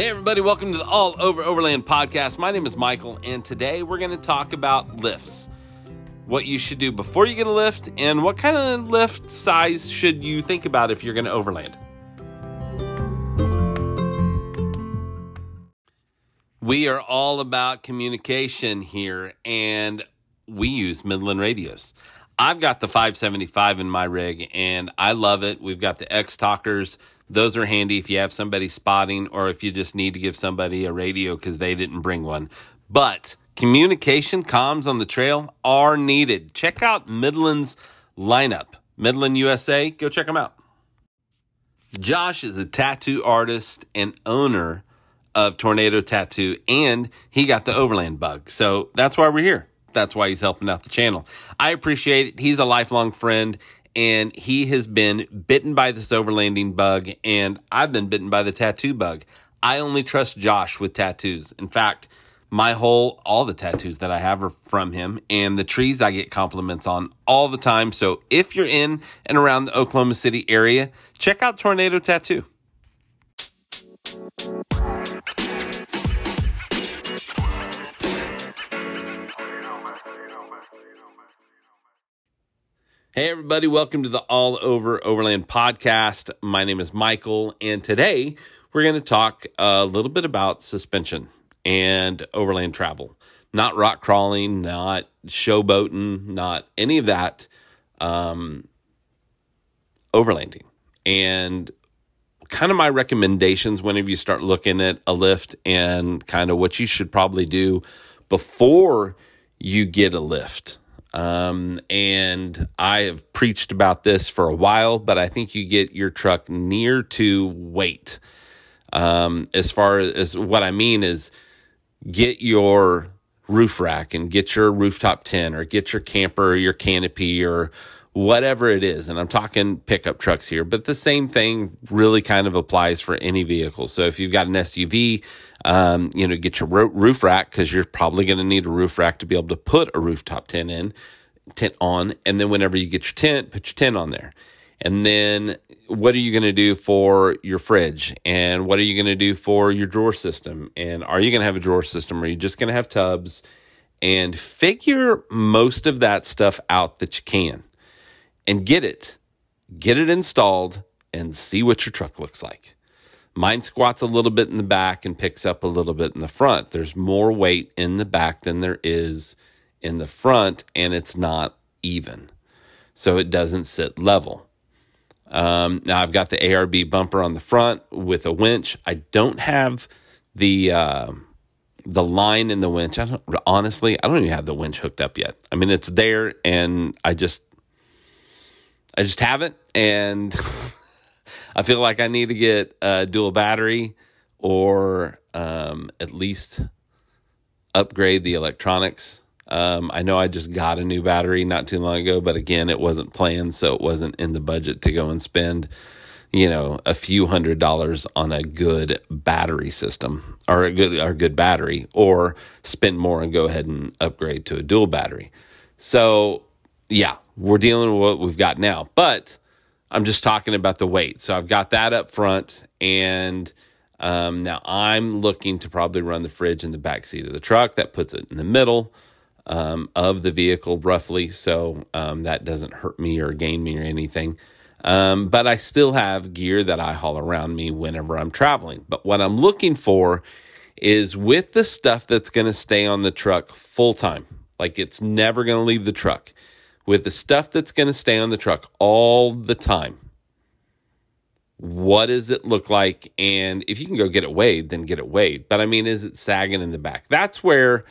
Hey, everybody, welcome to the All Over Overland podcast. My name is Michael, and today we're going to talk about lifts. What you should do before you get a lift, and what kind of lift size should you think about if you're going to overland. We are all about communication here, and we use Midland radios. I've got the 575 in my rig, and I love it. We've got the X Talkers those are handy if you have somebody spotting or if you just need to give somebody a radio because they didn't bring one. But communication comms on the trail are needed. Check out Midland's lineup. Midland USA, go check them out. Josh is a tattoo artist and owner of Tornado Tattoo, and he got the overland bug. So that's why we're here. That's why he's helping out the channel. I appreciate it. He's a lifelong friend and he has been bitten by this overlanding bug, and I've been bitten by the tattoo bug. I only trust Josh with tattoos. In fact, my whole, all the tattoos that I have are from him, and the trees I get compliments on all the time. So if you're in and around the Oklahoma City area, check out Tornado Tattoo. Hey, everybody, welcome to the All Over Overland podcast. My name is Michael, and today we're going to talk a little bit about suspension and overland travel. Not rock crawling, not showboating, not any of that. Um, overlanding. And kind of my recommendations whenever you start looking at a lift and kind of what you should probably do before you get a lift um, and I have preached about this for a while, but I think you get your truck near to weight. Um, as far as what I mean is get your roof rack and get your rooftop tent or get your camper or your canopy or whatever it is. And I'm talking pickup trucks here, but the same thing really kind of applies for any vehicle. So if you've got an SUV, um, you know, get your roof rack because you're probably going to need a roof rack to be able to put a rooftop tent in, tent on. And then whenever you get your tent, put your tent on there. And then what are you going to do for your fridge? And what are you going to do for your drawer system? And are you going to have a drawer system? Or are you just going to have tubs? And figure most of that stuff out that you can and get it, get it installed, and see what your truck looks like. Mine squats a little bit in the back and picks up a little bit in the front. There's more weight in the back than there is in the front, and it's not even. So it doesn't sit level. Um, now I've got the ARB bumper on the front with a winch. I don't have the uh, the line in the winch. I don't honestly. I don't even have the winch hooked up yet. I mean, it's there, and I just I just haven't, and I feel like I need to get a dual battery or um, at least upgrade the electronics. Um, I know I just got a new battery not too long ago, but again, it wasn't planned, so it wasn't in the budget to go and spend, you know, a few hundred dollars on a good battery system or a good or good battery, or spend more and go ahead and upgrade to a dual battery. So yeah, we're dealing with what we've got now. But I'm just talking about the weight. So I've got that up front, and um, now I'm looking to probably run the fridge in the back seat of the truck. That puts it in the middle um, of the vehicle, roughly. So um, that doesn't hurt me or gain me or anything. Um, but I still have gear that I haul around me whenever I'm traveling. But what I'm looking for is with the stuff that's going to stay on the truck full time, like it's never going to leave the truck with the stuff that's going to stay on the truck all the time. What does it look like? And if you can go get it weighed, then get it weighed. But I mean, is it sagging in the back? That's where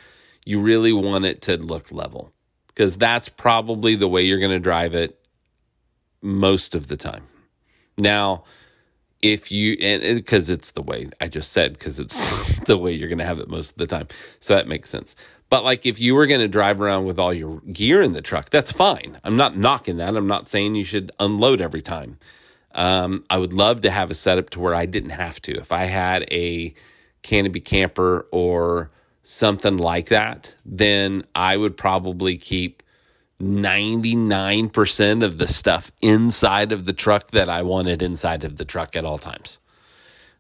you really want it to look level because that's probably the way you're going to drive it most of the time. Now, if you and because it's the way I just said because it's the way you're going to have it most of the time. So that makes sense. But like if you were going to drive around with all your gear in the truck, that's fine. I'm not knocking that. I'm not saying you should unload every time. Um, I would love to have a setup to where I didn't have to. If I had a canopy camper or something like that, then I would probably keep 99% of the stuff inside of the truck that I wanted inside of the truck at all times.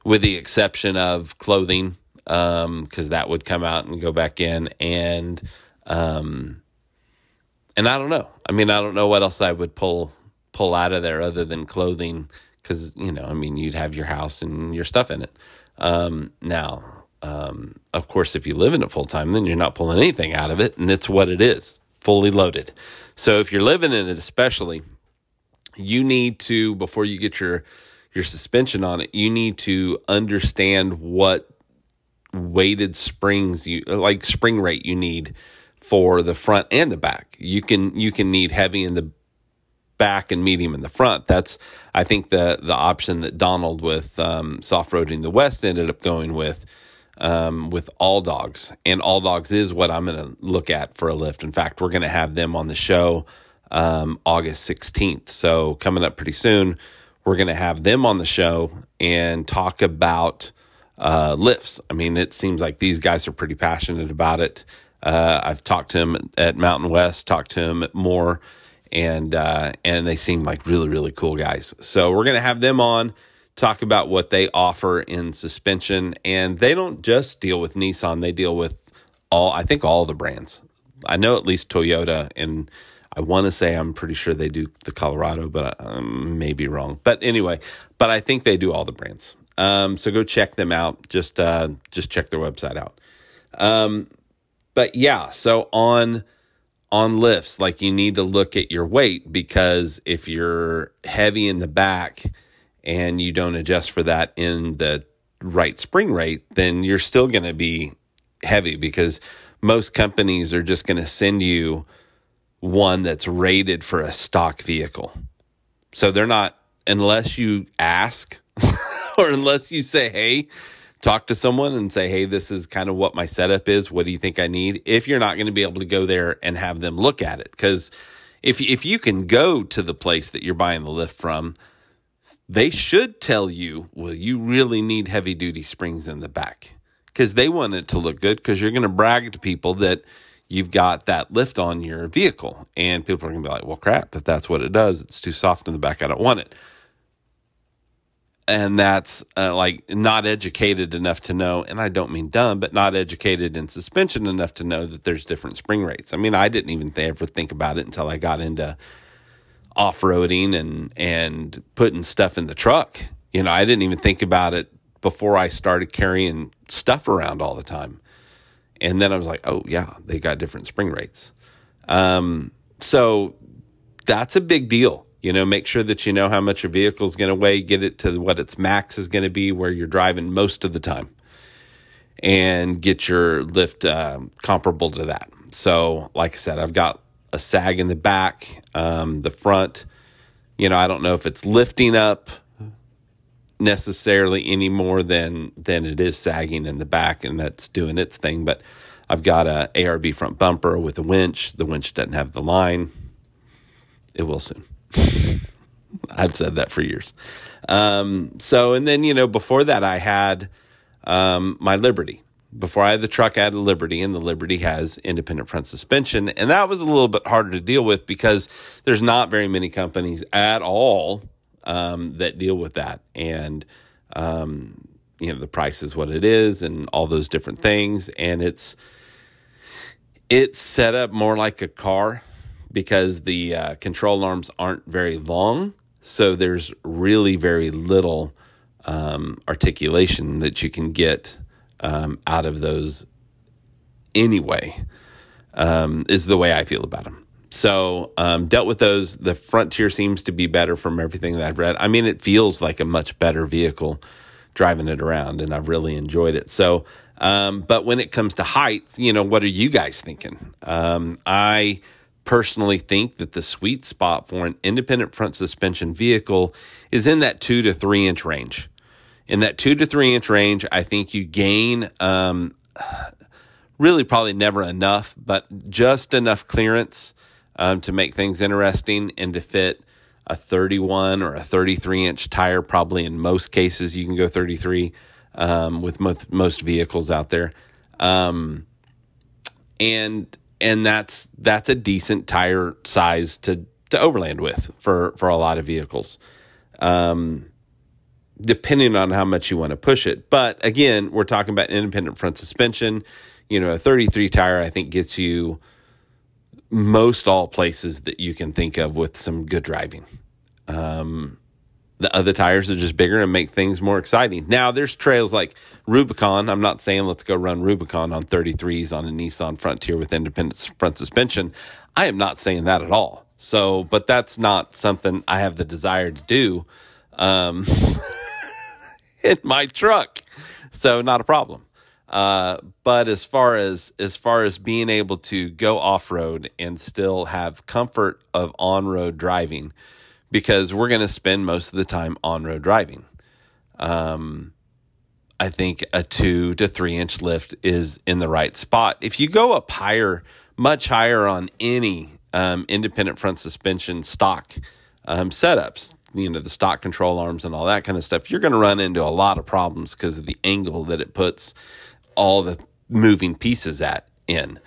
with the exception of clothing, because um, that would come out and go back in, and um, and I don't know. I mean, I don't know what else I would pull pull out of there other than clothing, because you know, I mean, you'd have your house and your stuff in it. Um, now, um, of course, if you live in it full time, then you're not pulling anything out of it, and it's what it is, fully loaded. So if you're living in it, especially, you need to before you get your your suspension on it, you need to understand what weighted springs you like spring rate you need for the front and the back. You can you can need heavy in the back and medium in the front. That's I think the the option that Donald with um, soft roading the West ended up going with um, with all dogs, and all dogs is what I'm going to look at for a lift. In fact, we're going to have them on the show um, August 16th. So coming up pretty soon, we're going to have them on the show and talk about uh, lifts. I mean, it seems like these guys are pretty passionate about it. Uh, I've talked to him at Mountain West, talked to him at more, and uh, and they seem like really really cool guys. So we're gonna have them on talk about what they offer in suspension, and they don't just deal with Nissan; they deal with all. I think all the brands. I know at least Toyota, and I want to say I'm pretty sure they do the Colorado, but I um, may be wrong. But anyway, but I think they do all the brands. Um, so go check them out. Just uh, just check their website out. Um, but yeah, so on on lifts, like you need to look at your weight because if you're heavy in the back and you don't adjust for that in the right spring rate, then you're still going to be heavy because most companies are just going to send you one that's rated for a stock vehicle. So they're not, unless you ask or unless you say, hey, talk to someone and say, hey, this is kind of what my setup is. What do you think I need? If you're not going to be able to go there and have them look at it. Because if, if you can go to the place that you're buying the lift from, they should tell you, well, you really need heavy duty springs in the back because they want it to look good because you're going to brag to people that you've got that lift on your vehicle. And people are going to be like, well, crap, if that's what it does, it's too soft in the back. I don't want it and that's uh, like not educated enough to know and i don't mean dumb but not educated in suspension enough to know that there's different spring rates i mean i didn't even ever think about it until i got into off-roading and and putting stuff in the truck. You know i didn't even think about it before i started carrying stuff around all the time. And then i was like oh yeah they got different spring rates. Um, so that's a big deal. You know, make sure that you know how much your vehicle is going to weigh, get it to what its max is going to be where you're driving most of the time, and get your lift uh, comparable to that. So, like I said, I've got a sag in the back, um, the front. You know, I don't know if it's lifting up necessarily any more than than it is sagging in the back, and that's doing its thing. But I've got a ARB front bumper with a winch. The winch doesn't have the line. It will soon. I've said that for years. Um, so, and then, you know, before that, I had um, my Liberty. Before I had the truck, I had a Liberty, and the Liberty has independent front suspension. And that was a little bit harder to deal with because there's not very many companies at all um, that deal with that. And, um, you know, the price is what it is and all those different things. And it's, it's set up more like a car because the uh, control arms aren't very long. So there's really very little um, articulation that you can get um, out of those anyway, um, is the way I feel about them. So um, dealt with those. The Frontier seems to be better from everything that I've read. I mean, it feels like a much better vehicle driving it around, and I've really enjoyed it. So, um, but when it comes to height, you know, what are you guys thinking? Um, I personally think that the sweet spot for an independent front suspension vehicle is in that two to three inch range. In that two to three inch range, I think you gain um, really probably never enough, but just enough clearance um, to make things interesting and to fit a 31 or a 33 inch tire. Probably in most cases, you can go 33 um, with most, most vehicles out there. Um, and and that's that's a decent tire size to to overland with for for a lot of vehicles. Um, depending on how much you want to push it. But again, we're talking about independent front suspension. You know, a 33 tire, I think, gets you most all places that you can think of with some good driving. Um, the other tires are just bigger and make things more exciting. Now, there's trails like Rubicon. I'm not saying let's go run Rubicon on 33s on a Nissan Frontier with independent front suspension. I am not saying that at all. So, but that's not something I have the desire to do um, in my truck. So, not a problem. Uh, but as far as as far as being able to go off road and still have comfort of on road driving, because we're going to spend most of the time on road driving. Um, I think a two to three inch lift is in the right spot. If you go up higher, much higher on any um, independent front suspension stock um, setups, you know, the stock control arms and all that kind of stuff, you're going to run into a lot of problems because of the angle that it puts all the moving pieces at in.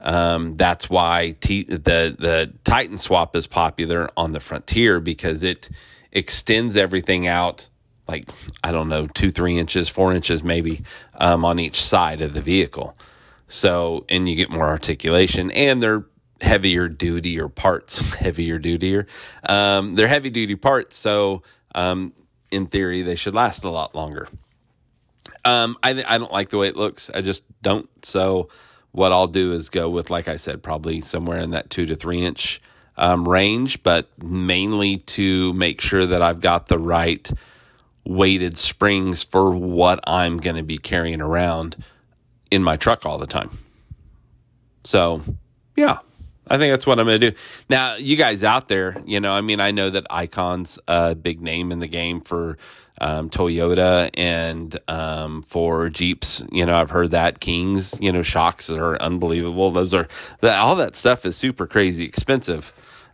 Um, that's why T- the the Titan swap is popular on the Frontier because it extends everything out like I don't know two three inches four inches maybe um, on each side of the vehicle. So and you get more articulation and they're heavier duty or parts heavier duty um, they're heavy duty parts so um, in theory they should last a lot longer. Um, I I don't like the way it looks. I just don't. So what I'll do is go with, like I said, probably somewhere in that two to three inch um, range, but mainly to make sure that I've got the right weighted springs for what I'm going to be carrying around in my truck all the time. So, yeah, I think that's what I'm going to do. Now, you guys out there, you know, I mean, I know that Icon's a big name in the game for um, Toyota and um, for Jeeps. You know, I've heard that Kings, you know, shocks are unbelievable. Those are all that stuff is super crazy expensive.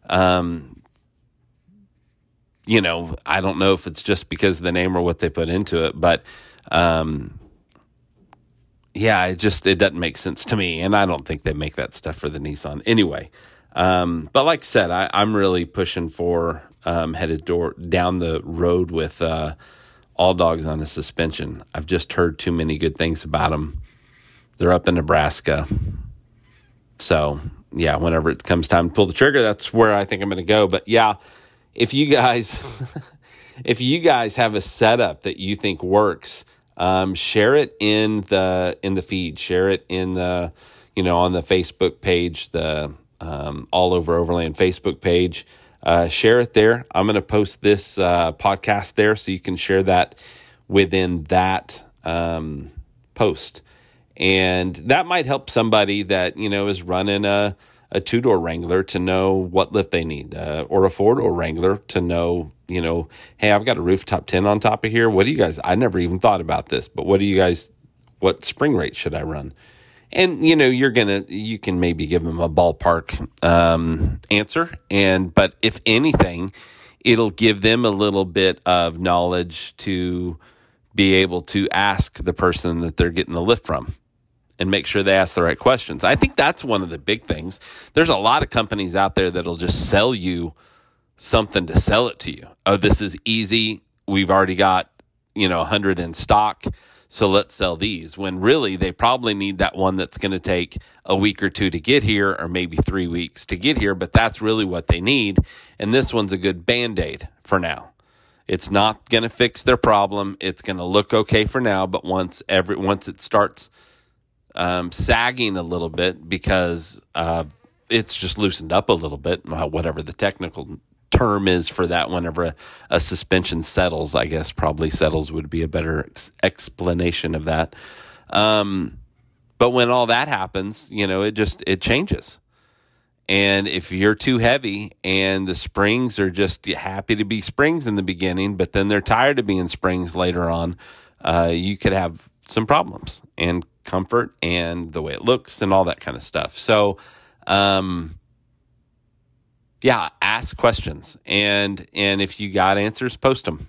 Um, you know, I don't know if it's just because of the name or what they put into it, but um, yeah, it just it doesn't make sense to me, and I don't think they make that stuff for the Nissan anyway. Um, but like I said, I, am really pushing for um, headed door, down the road with uh, all dogs on a suspension. I've just heard too many good things about them. They're up in Nebraska. So, yeah, whenever it comes time to pull the trigger, that's where I think I'm going to go. But yeah, if you guys if you guys have a setup that you think works, um, share it in the in the feed, share it in the you know on the Facebook page, the um, all over Overland Facebook page uh, share it there. I'm going to post this uh, podcast there so you can share that within that um, post. And that might help somebody that, you know, is running a, a two door Wrangler to know what lift they need, uh, or a four door Wrangler to know, you know, hey, I've got a rooftop 10 on top of here. What do you guys, I never even thought about this, but what do you guys, what spring rate should I run? and you know you're gonna you can maybe give them a ballpark um, answer and but if anything it'll give them a little bit of knowledge to be able to ask the person that they're getting the lift from and make sure they ask the right questions i think that's one of the big things there's a lot of companies out there that'll just sell you something to sell it to you oh this is easy we've already got you know 100 in stock so let's sell these. When really they probably need that one that's going to take a week or two to get here, or maybe three weeks to get here, but that's really what they need. And this one's a good band aid for now. It's not going to fix their problem. It's going to look okay for now, but once every once it starts um, sagging a little bit because uh, it's just loosened up a little bit, whatever the technical term is for that whenever a, a, suspension settles. I guess probably settles would be a better ex- explanation of that. Um, but when all that happens, you know, it just it changes. And if you're too heavy and the springs are just happy to be springs in the beginning, but then they're tired of being springs later on, uh, you could have some problems and comfort and the way it looks and all that kind of stuff. So, um, yeah, ask questions and and if you got answers, post them.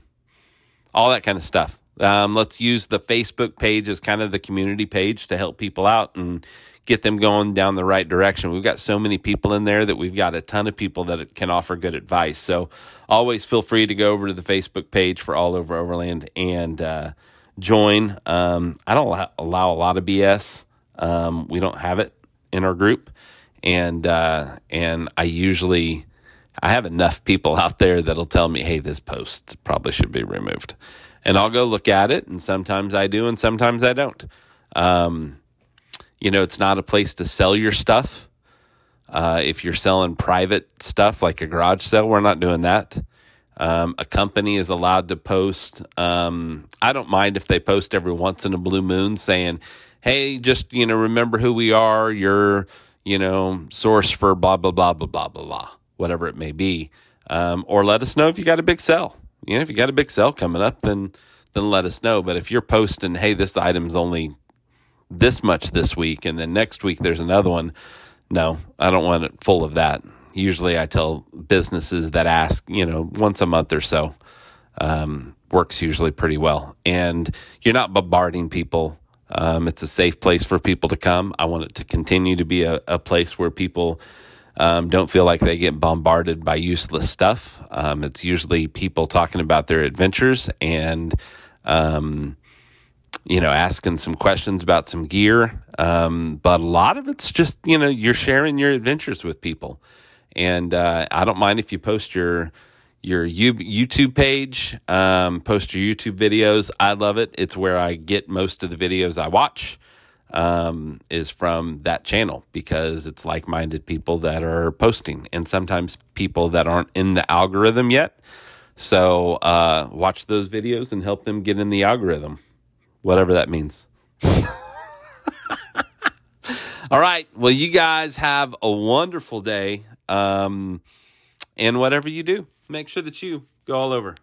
All that kind of stuff. Um, let's use the Facebook page as kind of the community page to help people out and get them going down the right direction. We've got so many people in there that we've got a ton of people that can offer good advice. So always feel free to go over to the Facebook page for All Over Overland and uh, join. Um, I don't allow a lot of BS. Um, we don't have it in our group, and uh, and I usually I have enough people out there that'll tell me, hey, this post probably should be removed, and I'll go look at it, and sometimes I do, and sometimes I don't. Um, you know, it's not a place to sell your stuff. Uh, if you're selling private stuff like a garage sale, we're not doing that. Um, a company is allowed to post. Um, I don't mind if they post every once in a blue moon saying, "Hey, just you know, remember who we are. You're, you know, source for blah blah blah blah blah blah blah, whatever it may be." Um, or let us know if you got a big sell. You know, if you got a big sell coming up, then then let us know. But if you're posting, "Hey, this item's only this much this week," and then next week there's another one, no, I don't want it full of that usually I tell businesses that ask, you know, once a month or so, um, works usually pretty well. And you're not bombarding people. Um, it's a safe place for people to come. I want it to continue to be a, a place where people um, don't feel like they get bombarded by useless stuff. Um, it's usually people talking about their adventures and, um, you know, asking some questions about some gear. Um, but a lot of it's just, you know, you're sharing your adventures with people. And uh, I don't mind if you post your your YouTube page, um, post your YouTube videos. I love it. It's where I get most of the videos I watch. Um, is from that channel because it's like minded people that are posting and sometimes people that aren't in the algorithm yet. So uh, watch those videos and help them get in the algorithm, whatever that means. All right. Well, you guys have a wonderful day. Um, and whatever you do, make sure that you go all over.